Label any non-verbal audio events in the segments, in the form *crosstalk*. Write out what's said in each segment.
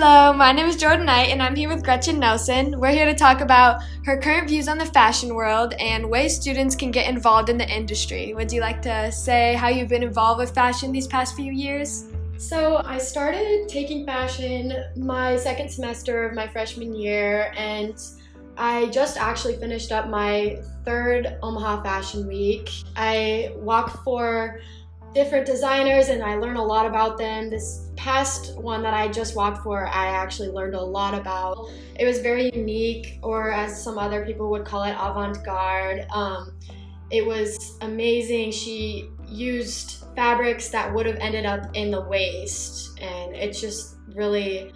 Hello, my name is Jordan Knight, and I'm here with Gretchen Nelson. We're here to talk about her current views on the fashion world and ways students can get involved in the industry. Would you like to say how you've been involved with fashion these past few years? So, I started taking fashion my second semester of my freshman year, and I just actually finished up my third Omaha Fashion Week. I walked for different designers and I learned a lot about them. This past one that I just walked for, I actually learned a lot about. It was very unique, or as some other people would call it, avant garde. Um, it was amazing. She used fabrics that would have ended up in the waste, and it just really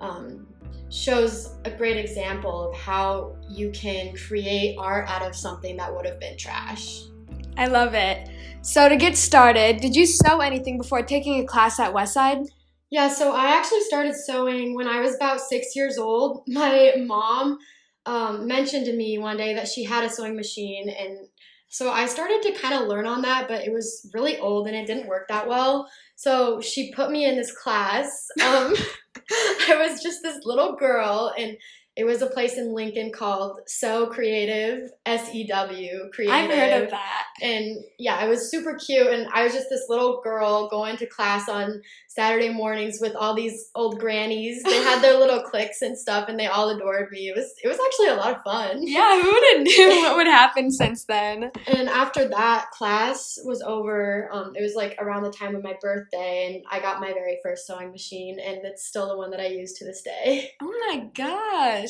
um, shows a great example of how you can create art out of something that would have been trash. I love it. So to get started, did you sew anything before taking a class at Westside? Yeah, so I actually started sewing when I was about six years old. *laughs* My mom um, mentioned to me one day that she had a sewing machine, and so I started to kind of learn on that, but it was really old and it didn't work that well. So she put me in this class. Um, *laughs* I was just this little girl, and it was a place in Lincoln called Sew Creative, S E W Creative. I've heard of that. And yeah, it was super cute. And I was just this little girl going to class on Saturday mornings with all these old grannies. They had their *laughs* little cliques and stuff, and they all adored me. It was it was actually a lot of fun. Yeah, who would have *laughs* knew what would happen since then? And after that class was over, um, it was like around the time of my birthday, and I got my very first sewing machine, and it's still the one that I use to this day. Oh my gosh!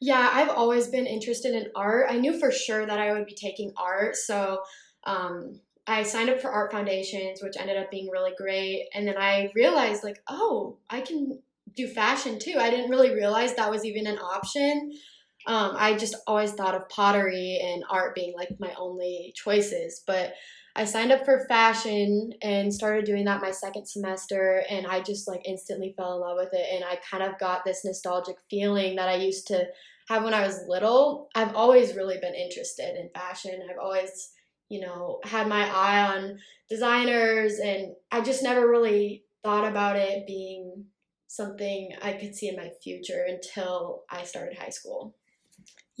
Yeah, I've always been interested in art. I knew for sure that I would be taking art, so. Um, I signed up for art foundations, which ended up being really great. And then I realized, like, oh, I can do fashion too. I didn't really realize that was even an option. Um, I just always thought of pottery and art being like my only choices. But I signed up for fashion and started doing that my second semester, and I just like instantly fell in love with it. And I kind of got this nostalgic feeling that I used to have when I was little. I've always really been interested in fashion. I've always you know, had my eye on designers and I just never really thought about it being something I could see in my future until I started high school.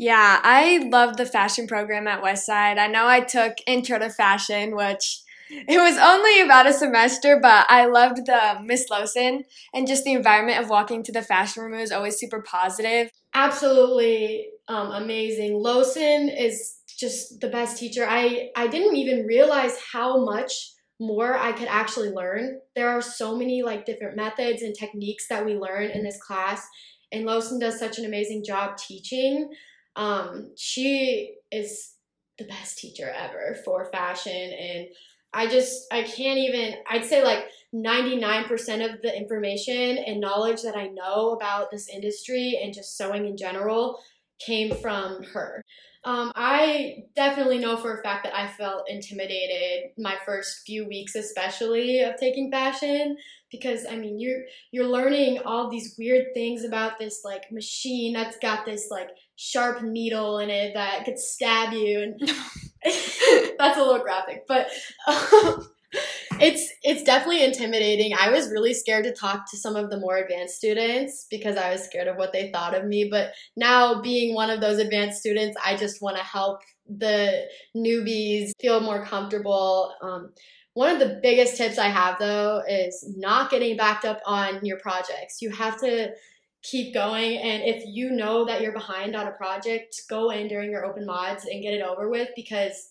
Yeah, I loved the fashion program at Westside. I know I took Intro to Fashion, which it was only about a semester, but I loved the Miss Lawson and just the environment of walking to the fashion room was always super positive. Absolutely um, amazing. Lawson is just the best teacher. I I didn't even realize how much more I could actually learn. There are so many like different methods and techniques that we learn in this class, and Lawson does such an amazing job teaching. Um, she is the best teacher ever for fashion, and I just I can't even. I'd say like 99% of the information and knowledge that I know about this industry and just sewing in general came from her. Um, I definitely know for a fact that I felt intimidated my first few weeks, especially of taking fashion, because I mean you're you're learning all these weird things about this like machine that's got this like sharp needle in it that could stab you, and *laughs* *laughs* that's a little graphic, but. Um, it's it's definitely intimidating. I was really scared to talk to some of the more advanced students because I was scared of what they thought of me. But now being one of those advanced students, I just want to help the newbies feel more comfortable. Um, one of the biggest tips I have though is not getting backed up on your projects. You have to keep going and if you know that you're behind on a project, go in during your open mods and get it over with because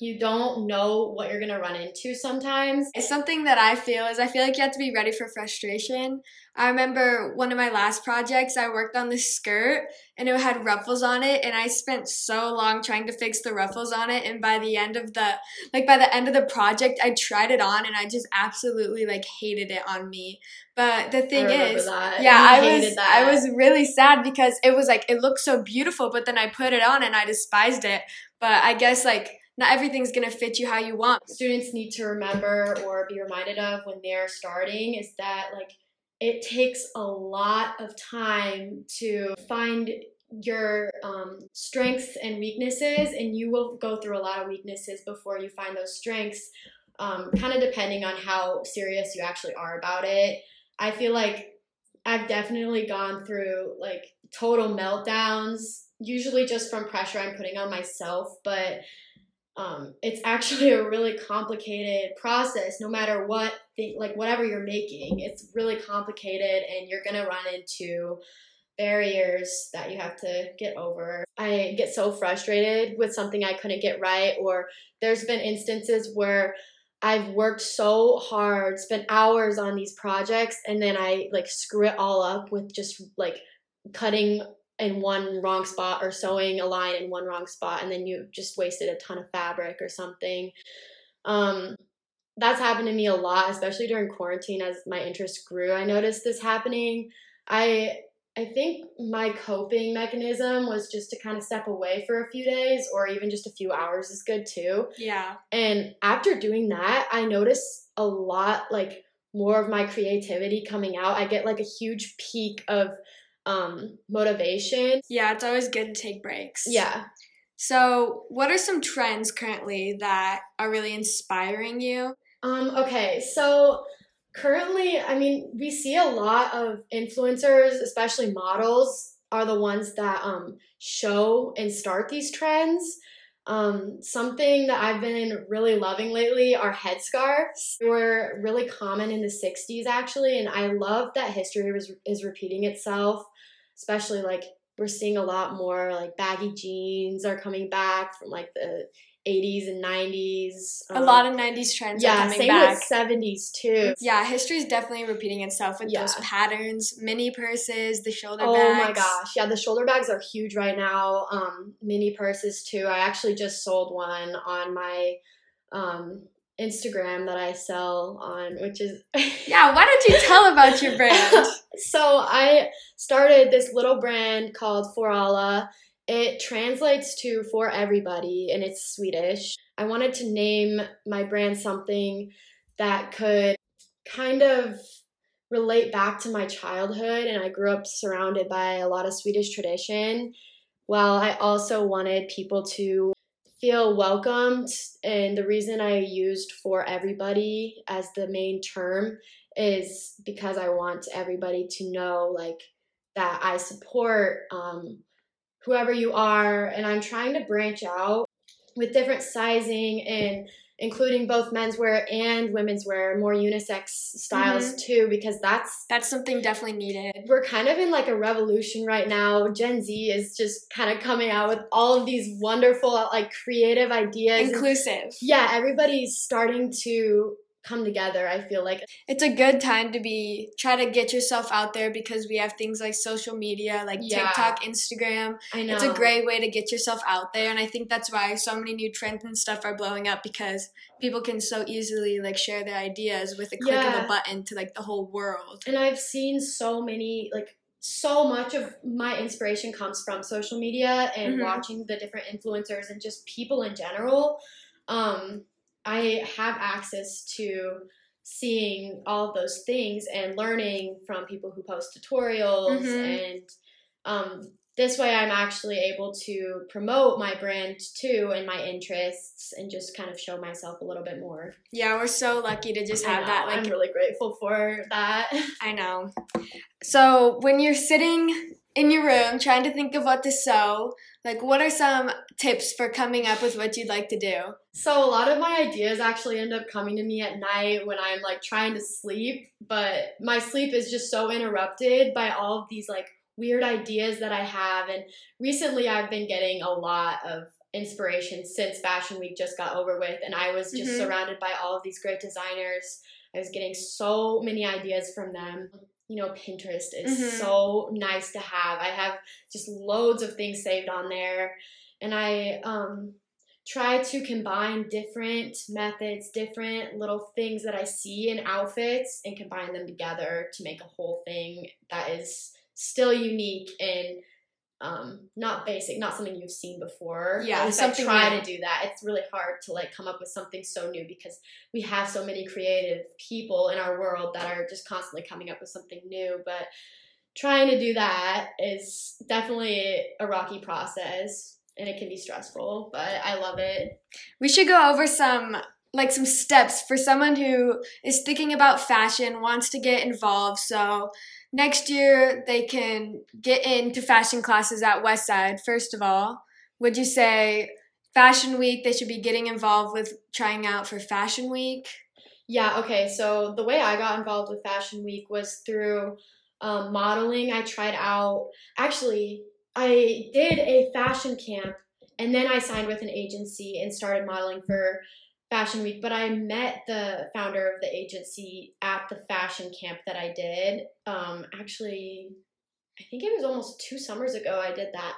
you don't know what you're to run into sometimes. It's something that I feel is I feel like you have to be ready for frustration. I remember one of my last projects, I worked on this skirt and it had ruffles on it and I spent so long trying to fix the ruffles on it and by the end of the like by the end of the project I tried it on and I just absolutely like hated it on me. But the thing is, that. yeah, You I was that. I was really sad because it was like it looked so beautiful but then I put it on and I despised it. But I guess like not everything's gonna fit you how you want. students need to remember or be reminded of when they're starting is that like it takes a lot of time to find your um, strengths and weaknesses and you will go through a lot of weaknesses before you find those strengths um, kind of depending on how serious you actually are about it i feel like I've definitely gone through like total meltdowns, usually just from pressure I'm putting on myself, but um, it's actually a really complicated process no matter what thing, like whatever you're making it's really complicated and you're gonna run into barriers that you have to get over. I get so frustrated with something i couldn't get right or there's been instances where i've worked so hard spent hours on these projects and then i like screw it all up with just like cutting in one wrong spot or sewing a line in one wrong spot and then you just wasted a ton of fabric or something. Um, that's happened to me a lot especially during quarantine as my interest grew. I noticed this happening. I i think my coping mechanism was just to kind of step away for a few days or even just a few hours is good too. Yeah. And after doing that i notice a lot like more of my creativity coming out. I get like a huge peak of um, motivation. Yeah, it's always good to take breaks. Yeah. So, what are some trends currently that are really inspiring you? Um, okay, so currently, I mean, we see a lot of influencers, especially models, are the ones that um, show and start these trends. Um, something that I've been really loving lately are headscarves. They were really common in the 60s, actually, and I love that history was, is repeating itself especially like we're seeing a lot more like baggy jeans are coming back from like the 80s and 90s. Um, a lot of 90s trends yeah, are coming same back. with 70s too. Yeah, history is definitely repeating itself with Yeah. those patterns, mini purses, the shoulder Oh bags. my gosh. Yeah, the shoulder bags are huge right now. Um, mini purses too. I actually just sold one on my um, Instagram that I sell on, which is *laughs* Yeah, why don't you tell about your brand? *laughs* so I started this little brand called For Alla. It translates to for everybody and it's Swedish. I wanted to name my brand something that could kind of relate back to my childhood and I grew up surrounded by a lot of Swedish tradition. While I also wanted people to feel welcomed and the reason I used for everybody as the main term is because I want everybody to know like that I support um, whoever you are, and I'm trying to branch out with different sizing and including both menswear and women's wear, more unisex styles mm-hmm. too, because that's That's something definitely needed. we're kind of in like a revolution right now. Gen Z is just kind of coming out with all of these wonderful like creative ideas. and- Inclusive. yeah, everybody's starting to come together. I feel like It's a good time to be try to get yourself out there because we have things like social media, like Yeah. TikTok, Instagram. I know It's a great way to get yourself out there, and I think that's why so many new trends and stuff are blowing up because people can so easily like share their ideas with a click of a button to like the whole world. and I've seen so many like so much of my inspiration comes from social media and Mhm. watching the different influencers and just people in general. Um, I have access to seeing all of those things and learning from people who post tutorials Mhm. and um, this way I'm actually able to promote my brand too and my interests and just kind of show myself a little bit more. Yeah, we're so lucky to just have that like I'm really grateful for that. *laughs* I know. So when you're sitting in your room trying to think of what to sew, like what are some tips for coming up with what you'd like to do? So a lot of my ideas actually end up coming to me at night when I'm like trying to sleep, but my sleep is just so interrupted by all of these like weird ideas that I have and recently I've been getting a lot of inspiration since Fashion Week just got over with and I was just Mhm. surrounded by all of these great designers. I was getting so many ideas from them. You know, Pinterest is Mhm. so nice to have. I have just loads of things saved on there and I um try to combine different methods, different little things that I see in outfits and combine them together to make a whole thing that is still unique and um, not basic, not something you've seen before. Yeah, least something I try to do that. It's really hard to like come up with something so new because we have so many creative people in our world that are just constantly coming up with something new. But trying to do that is definitely a rocky process and it can be stressful, but I love it. We should go over some like some steps for someone who is thinking about fashion, wants to get involved. So next year they can get into fashion classes at Westside, first of all, would you say Fashion Week they should be getting involved with trying out for Fashion Week? Yeah, okay. So the way I got involved with Fashion Week was through um, modeling. I tried out, actually, I did a fashion camp and then I signed with an agency and started modeling for Fashion Week. But I met the founder of the agency at the fashion camp that I did. Um, actually, I think it was almost two summers ago I did that.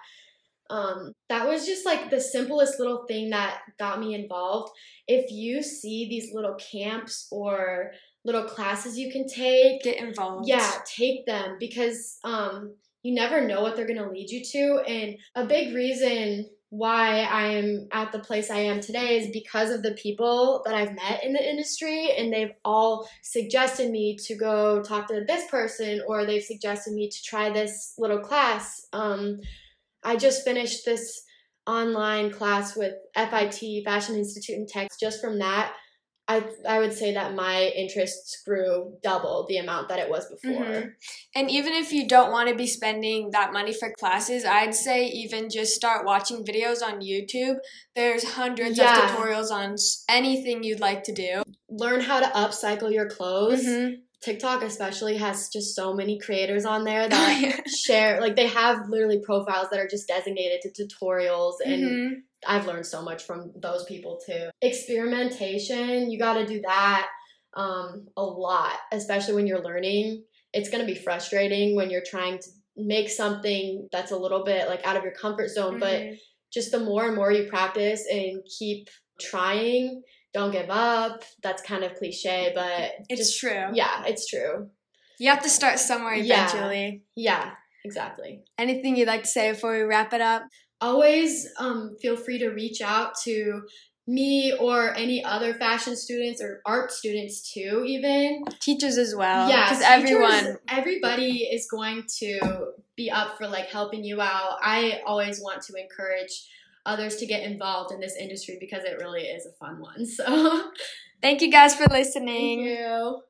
Um, that was just like the simplest little thing that got me involved. If you see these little camps or little classes you can take, get involved. Yeah, take them because um, you never know what they're going to lead you to. And a big reason why I am at the place I am today is because of the people that I've met in the industry, and they've all suggested me to go talk to this person, or they've suggested me to try this little class. Um, I just finished this online class with FIT, Fashion Institute in Tech. Just from that, I I would say that my interests grew double the amount that it was before. Mm-hmm. And even if you don't want to be spending that money for classes, I'd say even just start watching videos on YouTube. There's hundreds yeah. of tutorials on anything you'd like to do. Learn how to upcycle your clothes. Mm-hmm. TikTok especially has just so many creators on there *laughs* that share like they have literally profiles that are just designated to tutorials and mm-hmm. I've learned so much from those people too. Experimentation, you got to do that um, a lot, especially when you're learning. It's going to be frustrating when you're trying to make something that's a little bit like out of your comfort zone, mm-hmm. but just the more and more you practice and keep trying, don't give up. That's kind of cliche, but it's just, true. Yeah, it's true. You have to start somewhere eventually. Yeah, yeah, exactly. Anything you'd like to say before we wrap it up? Always um, feel free to reach out to me or any other fashion students or art students too even teachers as well yeah because everyone everybody is going to be up for like helping you out i always want to encourage others to get involved in this industry because it really is a fun one. So, thank you guys for listening. Thank you.